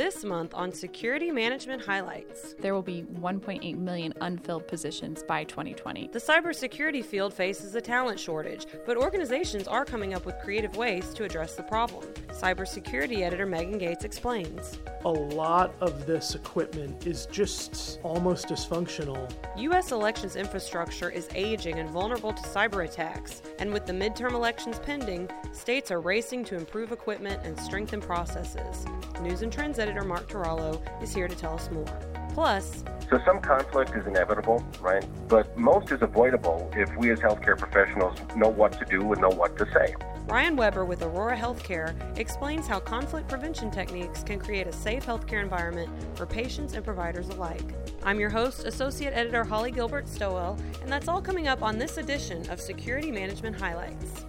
This month on Security Management Highlights. There will be 1.8 million unfilled positions by 2020. The cybersecurity field faces a talent shortage, but organizations are coming up with creative ways to address the problem. Cybersecurity editor Megan Gates explains. A lot of this equipment is just almost dysfunctional. U.S. elections infrastructure is aging and vulnerable to cyber attacks, and with the midterm elections pending, states are racing to improve equipment and strengthen processes. News and Trends editor Mark Tarallo is here to tell us more. Plus, so some conflict is inevitable, right? But most is avoidable if we as healthcare professionals know what to do and know what to say. Ryan Weber with Aurora Healthcare explains how conflict prevention techniques can create a safe healthcare environment for patients and providers alike. I'm your host, Associate Editor Holly Gilbert Stowell, and that's all coming up on this edition of Security Management Highlights.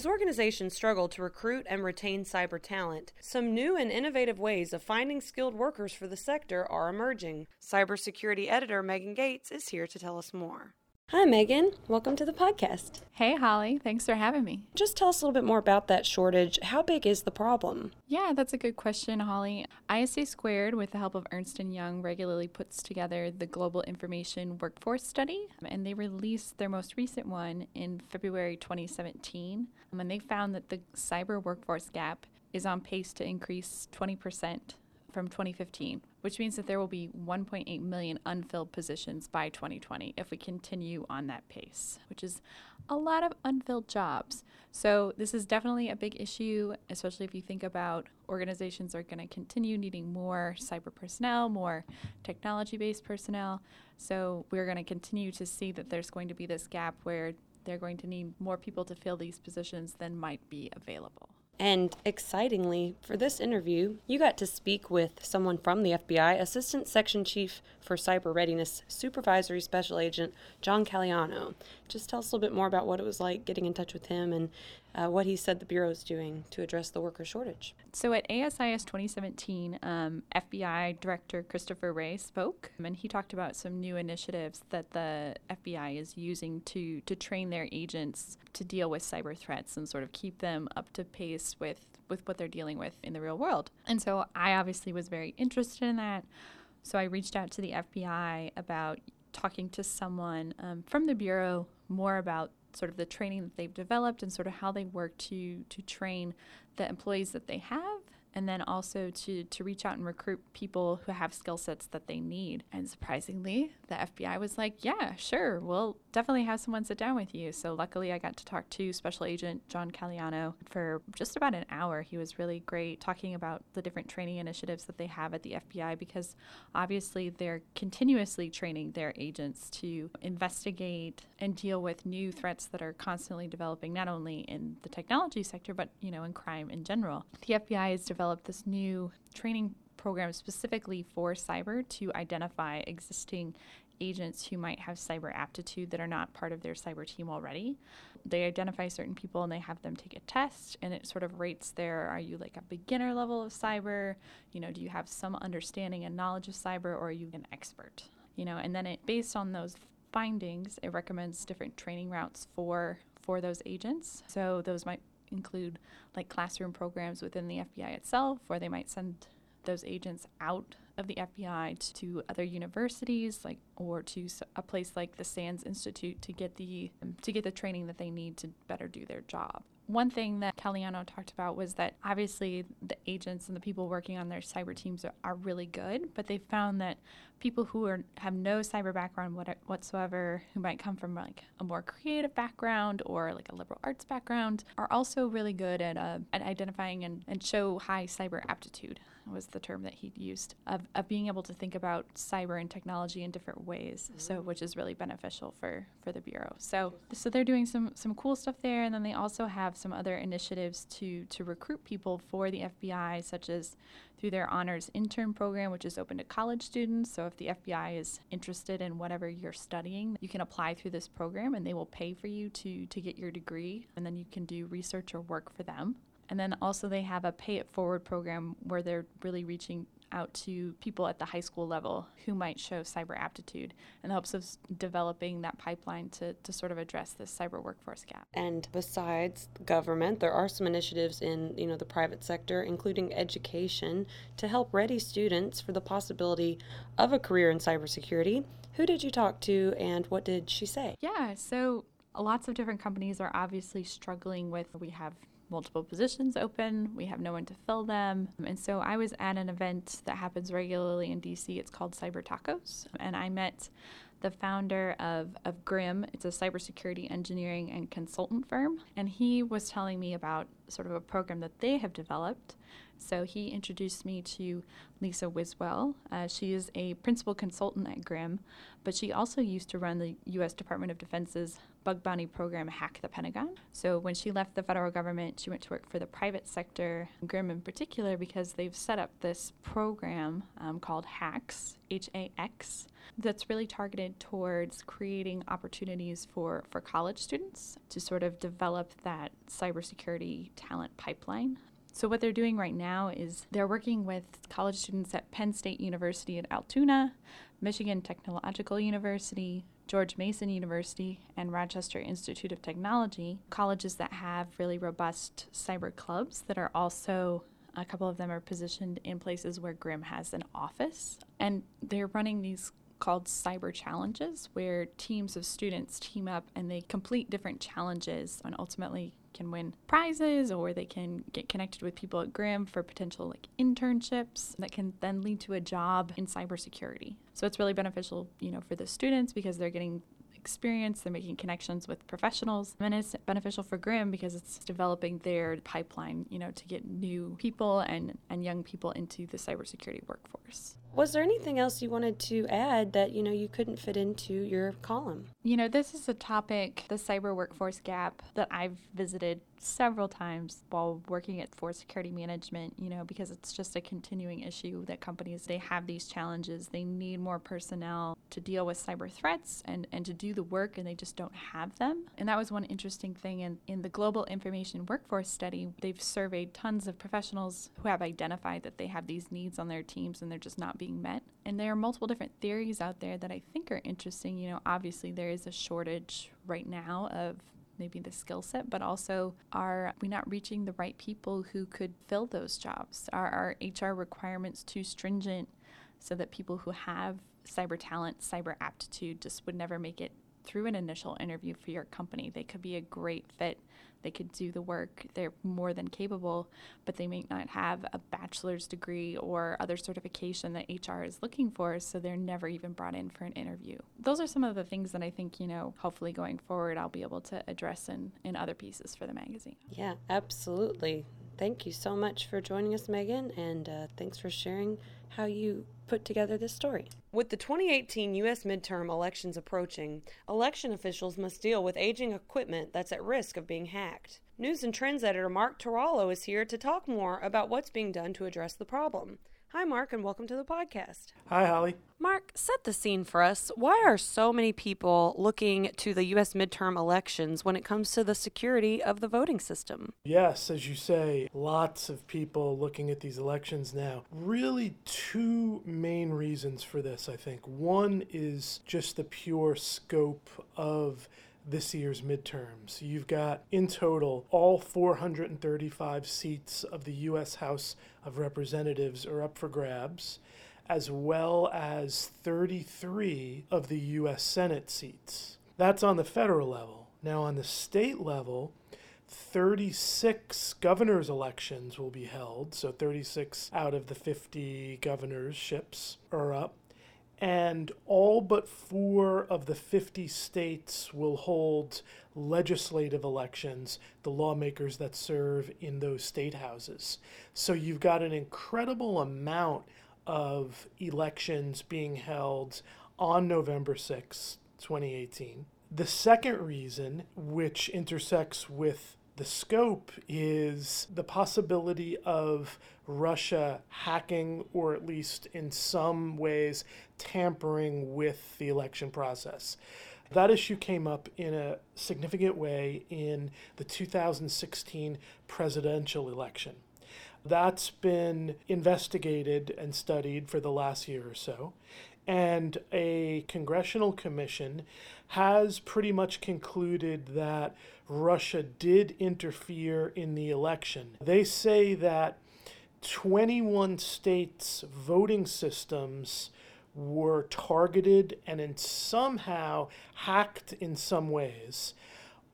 As organizations struggle to recruit and retain cyber talent, some new and innovative ways of finding skilled workers for the sector are emerging. Cybersecurity editor Megan Gates is here to tell us more. Hi, Megan. Welcome to the podcast. Hey, Holly. Thanks for having me. Just tell us a little bit more about that shortage. How big is the problem? Yeah, that's a good question, Holly. ISC Squared, with the help of Ernst & Young, regularly puts together the Global Information Workforce Study, and they released their most recent one in February 2017. And they found that the cyber workforce gap is on pace to increase 20% from 2015, which means that there will be 1.8 million unfilled positions by 2020 if we continue on that pace, which is a lot of unfilled jobs. So, this is definitely a big issue, especially if you think about organizations are going to continue needing more cyber personnel, more technology based personnel. So, we're going to continue to see that there's going to be this gap where they're going to need more people to fill these positions than might be available. And excitingly, for this interview, you got to speak with someone from the FBI, Assistant Section Chief for Cyber Readiness Supervisory Special Agent John Caliano. Just tell us a little bit more about what it was like getting in touch with him and uh, what he said the Bureau is doing to address the worker shortage. So at ASIS 2017, um, FBI Director Christopher Wray spoke, and he talked about some new initiatives that the FBI is using to, to train their agents to deal with cyber threats and sort of keep them up to pace with, with what they're dealing with in the real world. And so I obviously was very interested in that. So I reached out to the FBI about talking to someone um, from the Bureau more about sort of the training that they've developed and sort of how they work to to train the employees that they have and then also to to reach out and recruit people who have skill sets that they need. And surprisingly, the FBI was like, "Yeah, sure, we'll definitely have someone sit down with you." So luckily, I got to talk to Special Agent John Caliano for just about an hour. He was really great talking about the different training initiatives that they have at the FBI because obviously they're continuously training their agents to investigate and deal with new threats that are constantly developing not only in the technology sector but, you know, in crime in general. The FBI is developed this new training program specifically for cyber to identify existing agents who might have cyber aptitude that are not part of their cyber team already. They identify certain people and they have them take a test and it sort of rates their are you like a beginner level of cyber? You know, do you have some understanding and knowledge of cyber or are you an expert? You know, and then it based on those findings, it recommends different training routes for for those agents. So those might include like classroom programs within the FBI itself, where they might send those agents out of the FBI to other universities, like or to a place like the SANS Institute to get the um, to get the training that they need to better do their job. One thing that Caliano talked about was that obviously the agents and the people working on their cyber teams are, are really good, but they found that people who are have no cyber background whatsoever, who might come from like a more creative background or like a liberal arts background, are also really good at uh, at identifying and, and show high cyber aptitude was the term that he used of, of being able to think about cyber and technology in different ways mm-hmm. so which is really beneficial for for the bureau. So so they're doing some some cool stuff there and then they also have some other initiatives to to recruit people for the FBI such as through their honors intern program which is open to college students. So if the FBI is interested in whatever you're studying you can apply through this program and they will pay for you to to get your degree and then you can do research or work for them and then also they have a pay it forward program where they're really reaching out to people at the high school level who might show cyber aptitude in the hopes of developing that pipeline to, to sort of address this cyber workforce gap. And besides government, there are some initiatives in you know the private sector, including education, to help ready students for the possibility of a career in cybersecurity. Who did you talk to and what did she say? Yeah, so lots of different companies are obviously struggling with we have multiple positions open, we have no one to fill them. And so I was at an event that happens regularly in DC. It's called Cyber Tacos, and I met the founder of, of GRIMM. It's a cybersecurity engineering and consultant firm. And he was telling me about sort of a program that they have developed. So he introduced me to Lisa Wiswell. Uh, she is a principal consultant at GRIMM, but she also used to run the U.S. Department of Defense's bug bounty program, Hack the Pentagon. So when she left the federal government, she went to work for the private sector, GRIMM in particular, because they've set up this program um, called HAX, H A X, that's really targeted towards creating opportunities for, for college students to sort of develop that cybersecurity talent pipeline. So, what they're doing right now is they're working with college students at Penn State University at Altoona, Michigan Technological University, George Mason University, and Rochester Institute of Technology, colleges that have really robust cyber clubs that are also a couple of them are positioned in places where GRIMM has an office. And they're running these called cyber challenges where teams of students team up and they complete different challenges and ultimately can win prizes or they can get connected with people at GRIMM for potential like internships that can then lead to a job in cybersecurity. So it's really beneficial, you know, for the students because they're getting experience, they're making connections with professionals, and it's beneficial for GRIMM because it's developing their pipeline, you know, to get new people and, and young people into the cybersecurity workforce. Was there anything else you wanted to add that, you know, you couldn't fit into your column? You know, this is a topic, the cyber workforce gap, that I've visited several times while working at Force Security Management, you know, because it's just a continuing issue that companies they have these challenges. They need more personnel to deal with cyber threats and, and to do the work and they just don't have them. And that was one interesting thing in, in the Global Information Workforce Study, they've surveyed tons of professionals who have identified that they have these needs on their teams and they're just not being met. And there are multiple different theories out there that I think are interesting. You know, obviously there is a shortage right now of maybe the skill set, but also are we not reaching the right people who could fill those jobs? Are our HR requirements too stringent so that people who have cyber talent, cyber aptitude just would never make it through an initial interview for your company? They could be a great fit they could do the work. They're more than capable, but they may not have a bachelor's degree or other certification that HR is looking for, so they're never even brought in for an interview. Those are some of the things that I think, you know, hopefully going forward, I'll be able to address in, in other pieces for the magazine. Yeah, absolutely. Thank you so much for joining us, Megan, and uh, thanks for sharing how you put together this story. With the 2018 U.S. midterm elections approaching, election officials must deal with aging equipment that's at risk of being hacked. News and Trends editor Mark Tarallo is here to talk more about what's being done to address the problem. Hi, Mark, and welcome to the podcast. Hi, Holly. Mark, set the scene for us. Why are so many people looking to the U.S. midterm elections when it comes to the security of the voting system? Yes, as you say, lots of people looking at these elections now. Really, two main reasons for this, I think. One is just the pure scope of this year's midterms. You've got, in total, all 435 seats of the U.S. House of Representatives are up for grabs, as well as 33 of the U.S. Senate seats. That's on the federal level. Now, on the state level, 36 governor's elections will be held. So 36 out of the 50 governorships are up and all but four of the 50 states will hold legislative elections, the lawmakers that serve in those state houses. So you've got an incredible amount of elections being held on November 6, 2018. The second reason, which intersects with the scope is the possibility of Russia hacking or at least in some ways tampering with the election process. That issue came up in a significant way in the 2016 presidential election. That's been investigated and studied for the last year or so. And a congressional commission has pretty much concluded that Russia did interfere in the election. They say that 21 states' voting systems were targeted and in somehow hacked in some ways.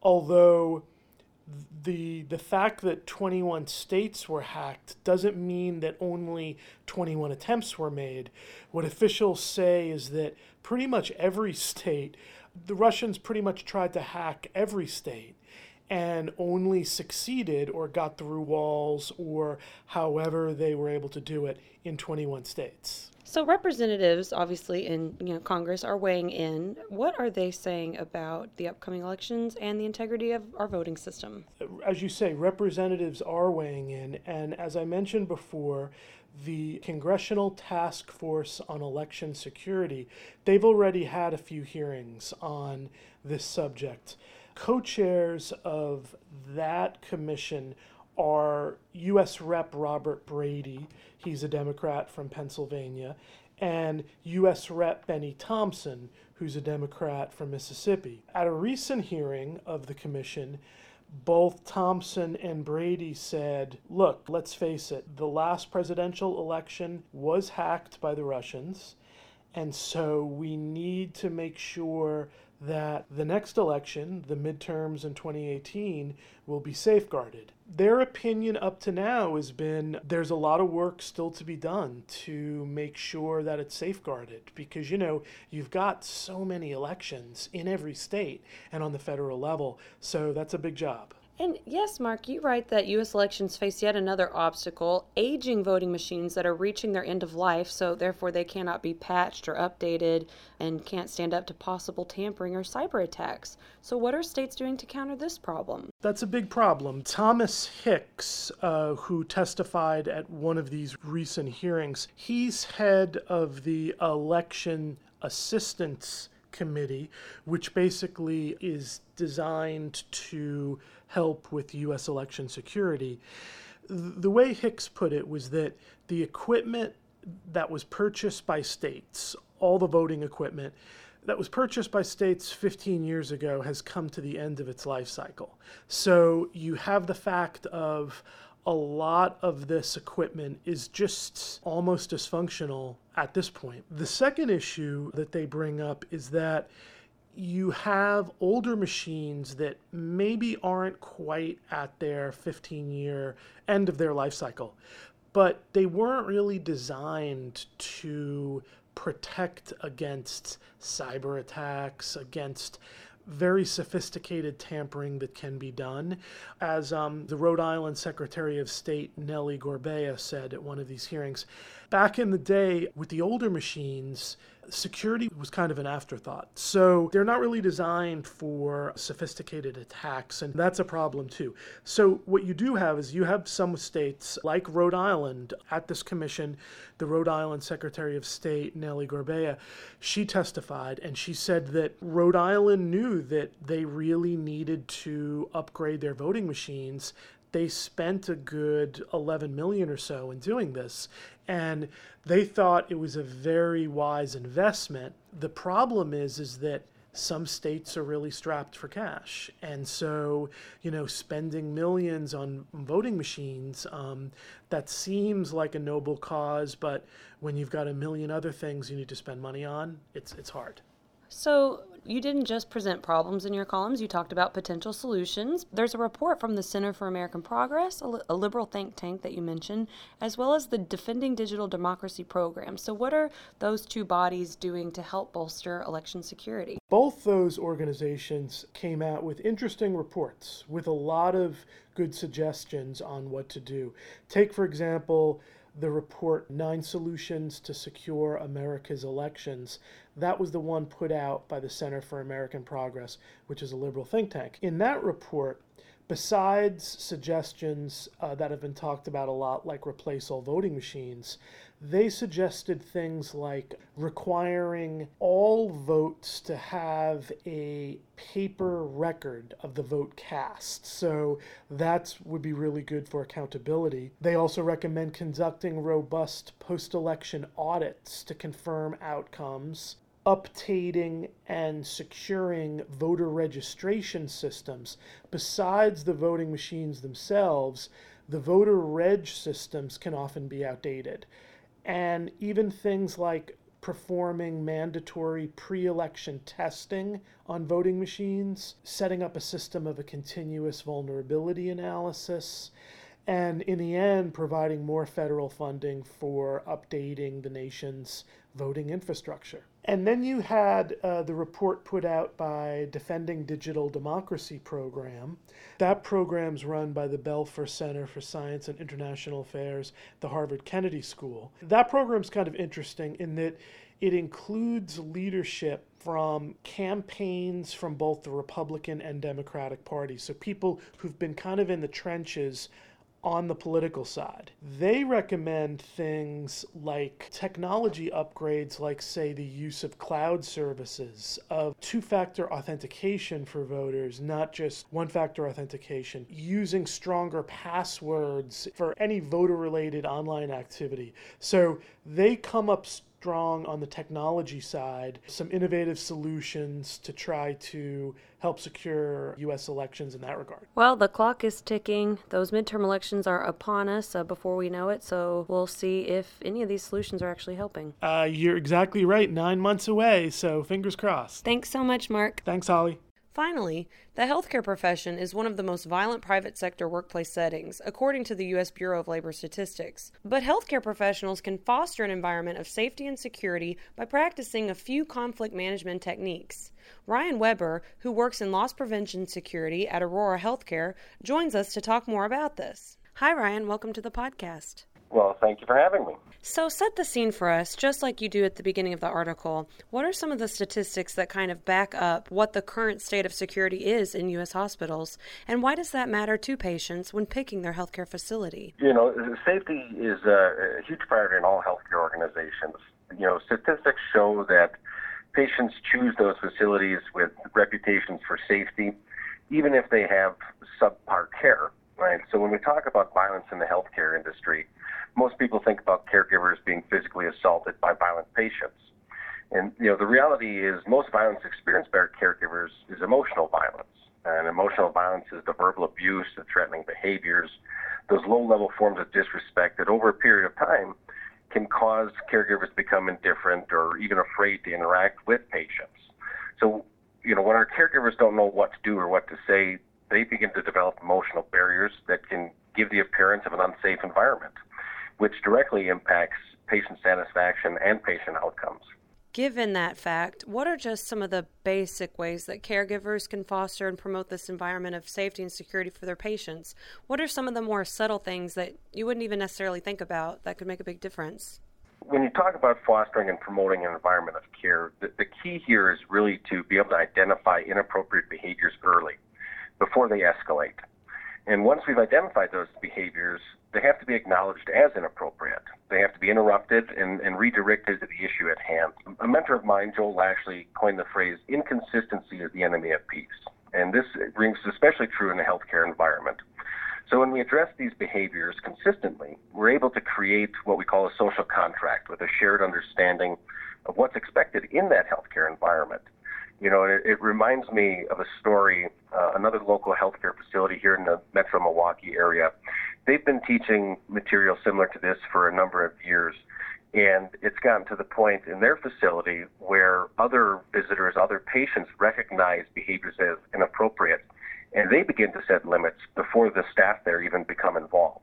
Although the the fact that 21 states were hacked doesn't mean that only 21 attempts were made. What officials say is that pretty much every state, the Russians pretty much tried to hack every state and only succeeded or got through walls or however they were able to do it in 21 states. So representatives, obviously in you know Congress, are weighing in. What are they saying about the upcoming elections and the integrity of our voting system? As you say, representatives are weighing in, and as I mentioned before, the Congressional Task Force on Election Security, they've already had a few hearings on this subject. Co chairs of that commission are U.S. Rep. Robert Brady, he's a Democrat from Pennsylvania, and U.S. Rep. Bennie Thompson, who's a Democrat from Mississippi. At a recent hearing of the commission, both Thompson and Brady said, look, let's face it, the last presidential election was hacked by the Russians, and so we need to make sure that the next election, the midterms in 2018, will be safeguarded. Their opinion up to now has been there's a lot of work still to be done to make sure that it's safeguarded because, you know, you've got so many elections in every state and on the federal level. So that's a big job. And yes, Mark, you write that U.S. elections face yet another obstacle aging voting machines that are reaching their end of life, so therefore they cannot be patched or updated and can't stand up to possible tampering or cyber attacks. So, what are states doing to counter this problem? That's a big problem. Thomas Hicks, uh, who testified at one of these recent hearings, he's head of the election assistance committee, which basically is designed to help with U.S. election security. The way Hicks put it was that the equipment that was purchased by states, all the voting equipment, that was purchased by states 15 years ago has come to the end of its life cycle. So you have the fact of a lot of this equipment is just almost dysfunctional at this point. The second issue that they bring up is that you have older machines that maybe aren't quite at their 15 year end of their life cycle, but they weren't really designed to protect against cyber attacks, against very sophisticated tampering that can be done. As um, the Rhode Island Secretary of State Nellie Gorbea said at one of these hearings, back in the day with the older machines, security was kind of an afterthought. So they're not really designed for sophisticated attacks, and that's a problem too. So what you do have is you have some states like Rhode Island at this commission, the Rhode Island Secretary of State, Nellie Gorbea, she testified and she said that Rhode Island knew that they really needed to upgrade their voting machines they spent a good 11 million or so in doing this and they thought it was a very wise investment. The problem is is that some states are really strapped for cash. And so, you know, spending millions on voting machines, um, that seems like a noble cause, but when you've got a million other things you need to spend money on, it's, it's hard. So, you didn't just present problems in your columns, you talked about potential solutions. There's a report from the Center for American Progress, a, li- a, liberal think tank that you mentioned, as well as the Defending Digital Democracy program. So, what are those two bodies doing to help bolster election security? Both those organizations came out with interesting reports with a lot of good suggestions on what to do. Take, for example, the report Nine Solutions to Secure America's Elections. That was the one put out by the Center for American Progress, which is a liberal think tank. In that report, besides suggestions uh, that have been talked about a lot, like replace all voting machines, they suggested things like requiring all votes to have a paper record of the vote cast. So that would be really good for accountability. They also recommend conducting robust post election audits to confirm outcomes updating and securing voter registration systems. Besides the voting machines themselves, the voter reg systems can often be outdated. And even things like performing mandatory pre election testing on voting machines, setting up a system of a continuous vulnerability analysis, and in the end, providing more federal funding for updating the nation's voting infrastructure. And then you had uh, the report put out by Defending Digital Democracy program. That program's run by the Belfer Center for Science and International Affairs, the Harvard Kennedy School. That program's kind of interesting in that it includes leadership from campaigns from both the Republican and Democratic parties. So people who've been kind of in the trenches on the political side. They recommend things like technology upgrades, like, say, the use of cloud services, of two factor authentication for voters, not just one factor authentication, using stronger passwords for any voter related online activity. So they come up strong on the technology side, some innovative solutions to try to help secure U.S. elections in that regard. Well, the clock is ticking. Those midterm elections are upon us uh, before we know it, so we'll see if any of these solutions are actually helping. Uh, you're exactly right. Nine months away, so fingers crossed. Thanks so much, Mark. Thanks, Holly. Finally, the healthcare profession is one of the most violent private sector workplace settings, according to the U.S. Bureau of Labor Statistics. But healthcare professionals can foster an environment of safety and security by practicing a few conflict management techniques. Ryan Weber, who works in loss prevention security at Aurora Healthcare, joins us to talk more about this. Hi, Ryan. Welcome to the podcast. Well, thank you for having me. So, set the scene for us, just like you do at the beginning of the article. What are some of the statistics that kind of back up what the current state of security is in U.S. hospitals, and why does that matter to patients when picking their healthcare facility? You know, safety is a, huge priority in all healthcare organizations. You know, statistics show that patients choose those facilities with reputations for safety, even if they have subpar care, right? So, when we talk about violence in the healthcare industry, most people think about caregivers being physically assaulted by violent patients. And you know, the reality is most violence experienced by caregivers is emotional violence. And emotional violence is the verbal abuse, the threatening behaviors, those low-level forms of disrespect that over a period of time can cause caregivers to become indifferent or even afraid to interact with patients. So, you know, when our caregivers don't know what to do or what to say, they begin to develop emotional barriers that can give the appearance of an unsafe environment which directly impacts patient satisfaction and patient outcomes. Given that fact, what are just some of the basic ways that caregivers can foster and promote this environment of safety and security for their patients? What are some of the more subtle things that you wouldn't even necessarily think about that could make a big difference? When you talk about fostering and promoting an environment of care, the, the key here is really to be able to identify inappropriate behaviors early before they escalate. And once we've identified those behaviors, they have to be acknowledged as inappropriate. They have to be interrupted and, and redirected to the issue at hand. A mentor of mine, Joel Lashley, coined the phrase inconsistency is the enemy of peace. And this rings especially true in the healthcare environment. So when we address these behaviors consistently, we're able to create what we call a social contract with a shared understanding of what's expected in that healthcare environment. You know, it, it reminds me of a story, uh, another local healthcare facility here in the metro Milwaukee area. They've been teaching material similar to this for a number of years. And it's gotten to the point in their facility where other visitors, other patients recognize behaviors as inappropriate, and they begin to set limits before the staff there even become involved.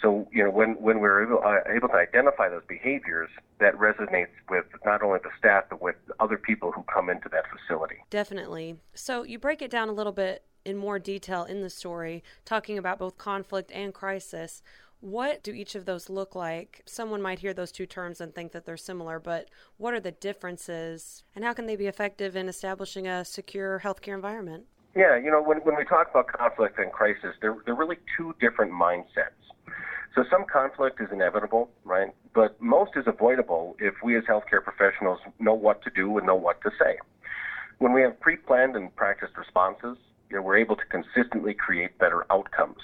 So, you know, when, when we're able, uh, able to identify those behaviors, that resonates with not only the staff, but with other people who come into that facility. Definitely. So, you break it down a little bit in more detail in the story, talking about both conflict and crisis. What do each of those look like? Someone might hear those two terms and think that they're similar, but what are the differences and how can they be effective in establishing a secure healthcare environment? Yeah, you know, when, when we talk about conflict and crisis, they're, they're really two different mindsets. So some conflict is inevitable, right? But most is avoidable if we as healthcare professionals know what to do and know what to say. When we have pre-planned and practiced responses, you know, we're able to consistently create better outcomes.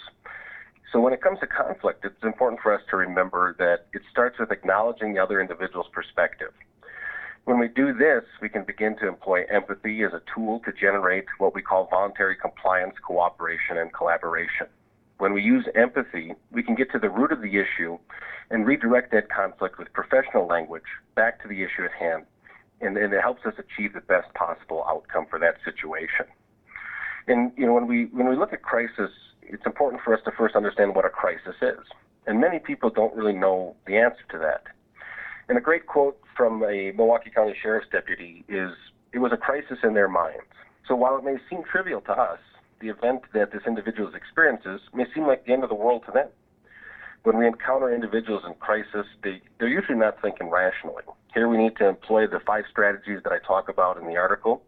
So when it comes to conflict, it's important for us to remember that it starts with acknowledging the other individual's perspective. When we do this, we can begin to employ empathy as a tool to generate what we call voluntary compliance, cooperation, and collaboration. When we use empathy, we can get to the root of the issue and redirect that conflict with professional language back to the issue at hand. And, and it helps us achieve the best possible outcome for that situation. And you know, when we when we look at crisis, it's important for us to first understand what a crisis is. And many people don't really know the answer to that. And a great quote from a Milwaukee County Sheriff's deputy is, "It was a crisis in their minds." So while it may seem trivial to us, the event that this individual experiences may seem like the end of the world to them. When we encounter individuals in crisis, they, they're usually not thinking rationally. Here we need to employ the five strategies that I talk about in the article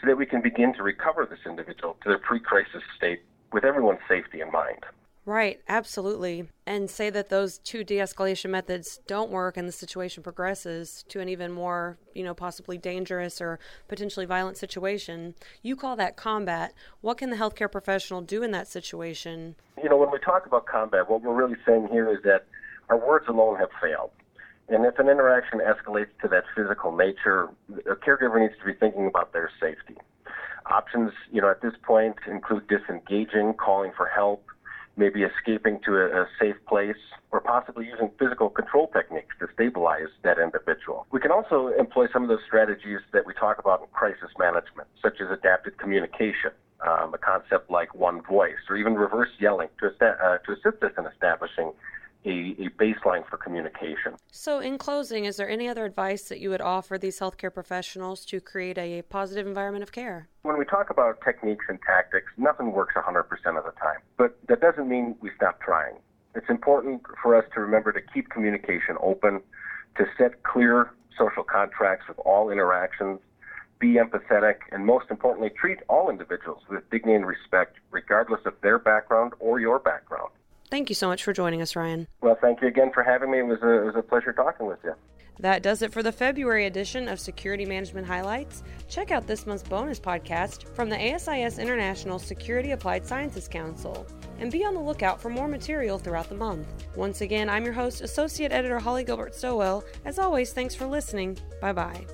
so that we can begin to recover this individual to their pre crisis state with everyone's safety in mind. Right, absolutely. And say that those two de escalation methods don't work and the situation progresses to an even more, you know, possibly dangerous or potentially violent situation. You call that combat. What can the healthcare professional do in that situation? You know, when we talk about combat, what we're really saying here is that our words alone have failed. And if an interaction escalates to that physical nature, a caregiver needs to be thinking about their safety. Options, you know, at this point include disengaging, calling for help, maybe escaping to a, a, safe place, or possibly using physical control techniques to stabilize that individual. We can also employ some of those strategies that we talk about in crisis management, such as adapted communication, um, a concept like one voice, or even reverse yelling to, uh, to assist us in establishing a, a, baseline for communication. So, in closing, is there any other advice that you would offer these healthcare professionals to create a positive environment of care? When we talk about techniques and tactics, nothing works 100% of the time, but that doesn't mean we stop trying. It's important for us to remember to keep communication open, to set clear social contracts with all interactions, be empathetic, and most importantly, treat all individuals with dignity and respect, regardless of their background or your background. Thank you so much for joining us, Ryan. Well, thank you again for having me. It was a, it was a pleasure talking with you. That does it for the February edition of Security Management Highlights. Check out this month's bonus podcast from the ASIS International Security Applied Sciences Council and be on the lookout for more material throughout the month. Once again, I'm your host, Associate Editor Holly Gilbert Stowell. As always, thanks for listening. Bye bye.